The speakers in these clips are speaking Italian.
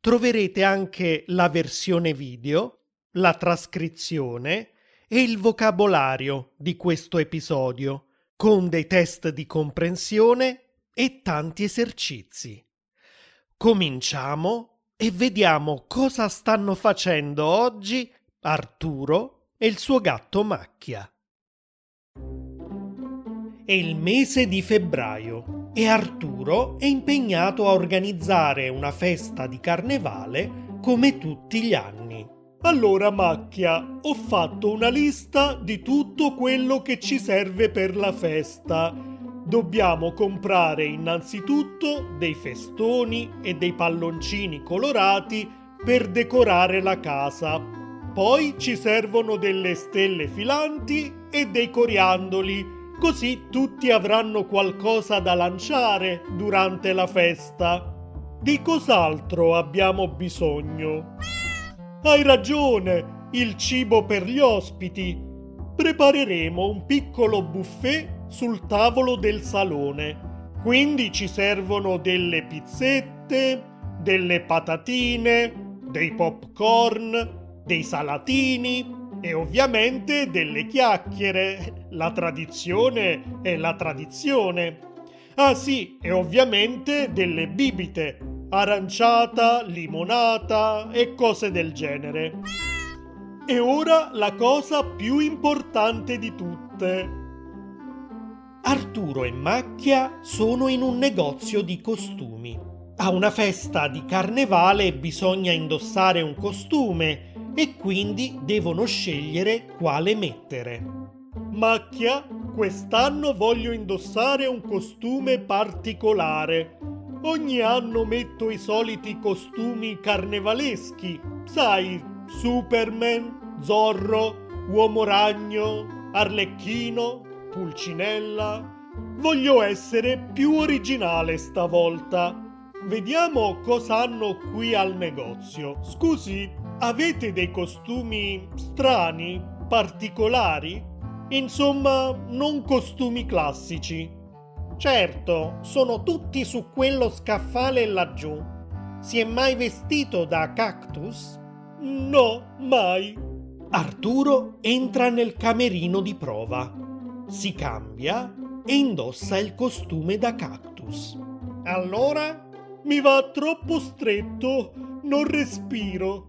troverete anche la versione video, la trascrizione e il vocabolario di questo episodio, con dei test di comprensione e tanti esercizi. Cominciamo e vediamo cosa stanno facendo oggi Arturo e il suo gatto Macchia. È il mese di febbraio e Arturo è impegnato a organizzare una festa di carnevale come tutti gli anni. Allora, Macchia, ho fatto una lista di tutto quello che ci serve per la festa. Dobbiamo comprare innanzitutto dei festoni e dei palloncini colorati per decorare la casa. Poi ci servono delle stelle filanti e dei coriandoli così tutti avranno qualcosa da lanciare durante la festa. Di cos'altro abbiamo bisogno? Hai ragione, il cibo per gli ospiti. Prepareremo un piccolo buffet sul tavolo del salone. Quindi ci servono delle pizzette, delle patatine, dei popcorn, dei salatini e ovviamente delle chiacchiere. La tradizione è la tradizione. Ah sì, e ovviamente delle bibite, aranciata, limonata e cose del genere. E ora la cosa più importante di tutte. Arturo e Macchia sono in un negozio di costumi. A una festa di carnevale bisogna indossare un costume e quindi devono scegliere quale mettere. Macchia, quest'anno voglio indossare un costume particolare. Ogni anno metto i soliti costumi carnevaleschi, sai, Superman, Zorro, Uomo Ragno, Arlecchino, Pulcinella. Voglio essere più originale stavolta. Vediamo cosa hanno qui al negozio. Scusi, Avete dei costumi strani, particolari? Insomma, non costumi classici. Certo, sono tutti su quello scaffale laggiù. Si è mai vestito da cactus? No, mai. Arturo entra nel camerino di prova, si cambia e indossa il costume da cactus. Allora? Mi va troppo stretto, non respiro.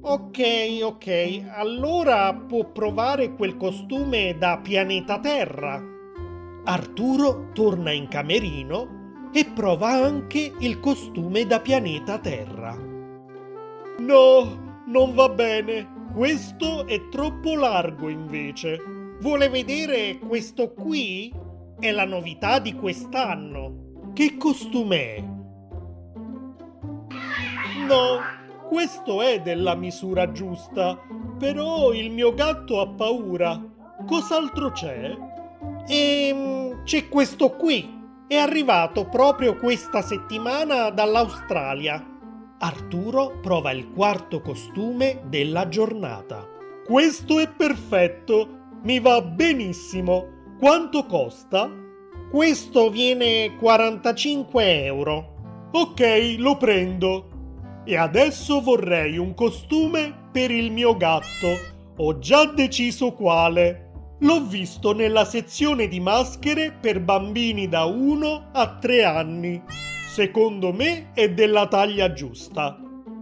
Ok, ok, allora può provare quel costume da pianeta Terra. Arturo torna in camerino e prova anche il costume da pianeta Terra. No, non va bene. Questo è troppo largo invece. Vuole vedere questo qui? È la novità di quest'anno. Che costume è? No, questo è della misura giusta, però il mio gatto ha paura. Cos'altro c'è? Ehm, c'è questo qui. È arrivato proprio questa settimana dall'Australia. Arturo prova il quarto costume della giornata. Questo è perfetto, mi va benissimo. Quanto costa? Questo viene 45 euro. Ok, lo prendo. E adesso vorrei un costume per il mio gatto. Ho già deciso quale. L'ho visto nella sezione di maschere per bambini da 1 a 3 anni. Secondo me è della taglia giusta.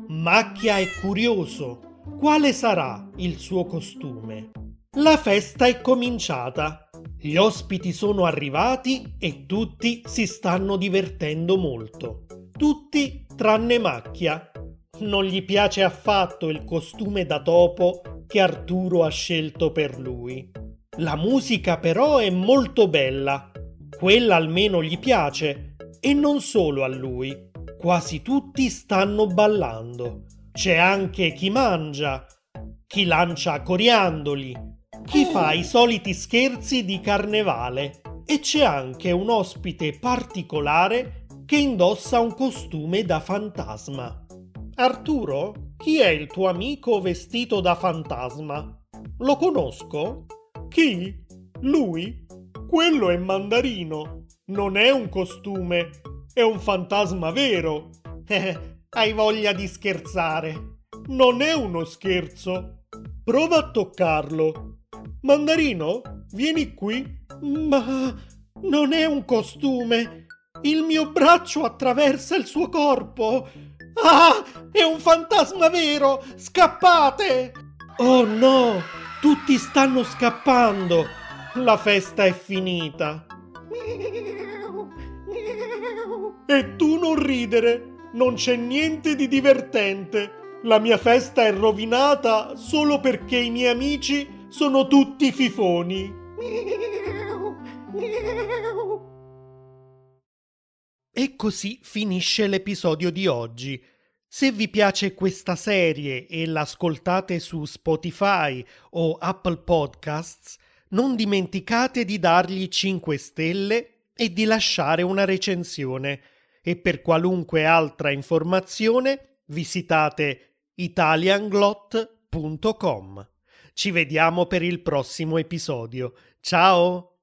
Macchia è curioso. Quale sarà il suo costume? La festa è cominciata. Gli ospiti sono arrivati e tutti si stanno divertendo molto. Tutti tranne Macchia, non gli piace affatto il costume da topo che Arturo ha scelto per lui. La musica però è molto bella, quella almeno gli piace, e non solo a lui. Quasi tutti stanno ballando. C'è anche chi mangia, chi lancia coriandoli, chi fa i soliti scherzi di carnevale e c'è anche un ospite particolare che indossa un costume da fantasma. Arturo, chi è il tuo amico vestito da fantasma? Lo conosco? Chi? Lui? Quello è Mandarino. Non è un costume, è un fantasma vero. Eh, hai voglia di scherzare. Non è uno scherzo. Prova a toccarlo. Mandarino, vieni qui. Ma non è un costume. Il mio braccio attraversa il suo corpo. Ah, è un fantasma vero! Scappate! Oh no! Tutti stanno scappando! La festa è finita! E tu non ridere! Non c'è niente di divertente! La mia festa è rovinata solo perché i miei amici sono tutti fifoni! E così finisce l'episodio di oggi. Se vi piace questa serie e l'ascoltate su Spotify o Apple Podcasts, non dimenticate di dargli 5 stelle e di lasciare una recensione. E per qualunque altra informazione visitate italianglot.com. Ci vediamo per il prossimo episodio. Ciao!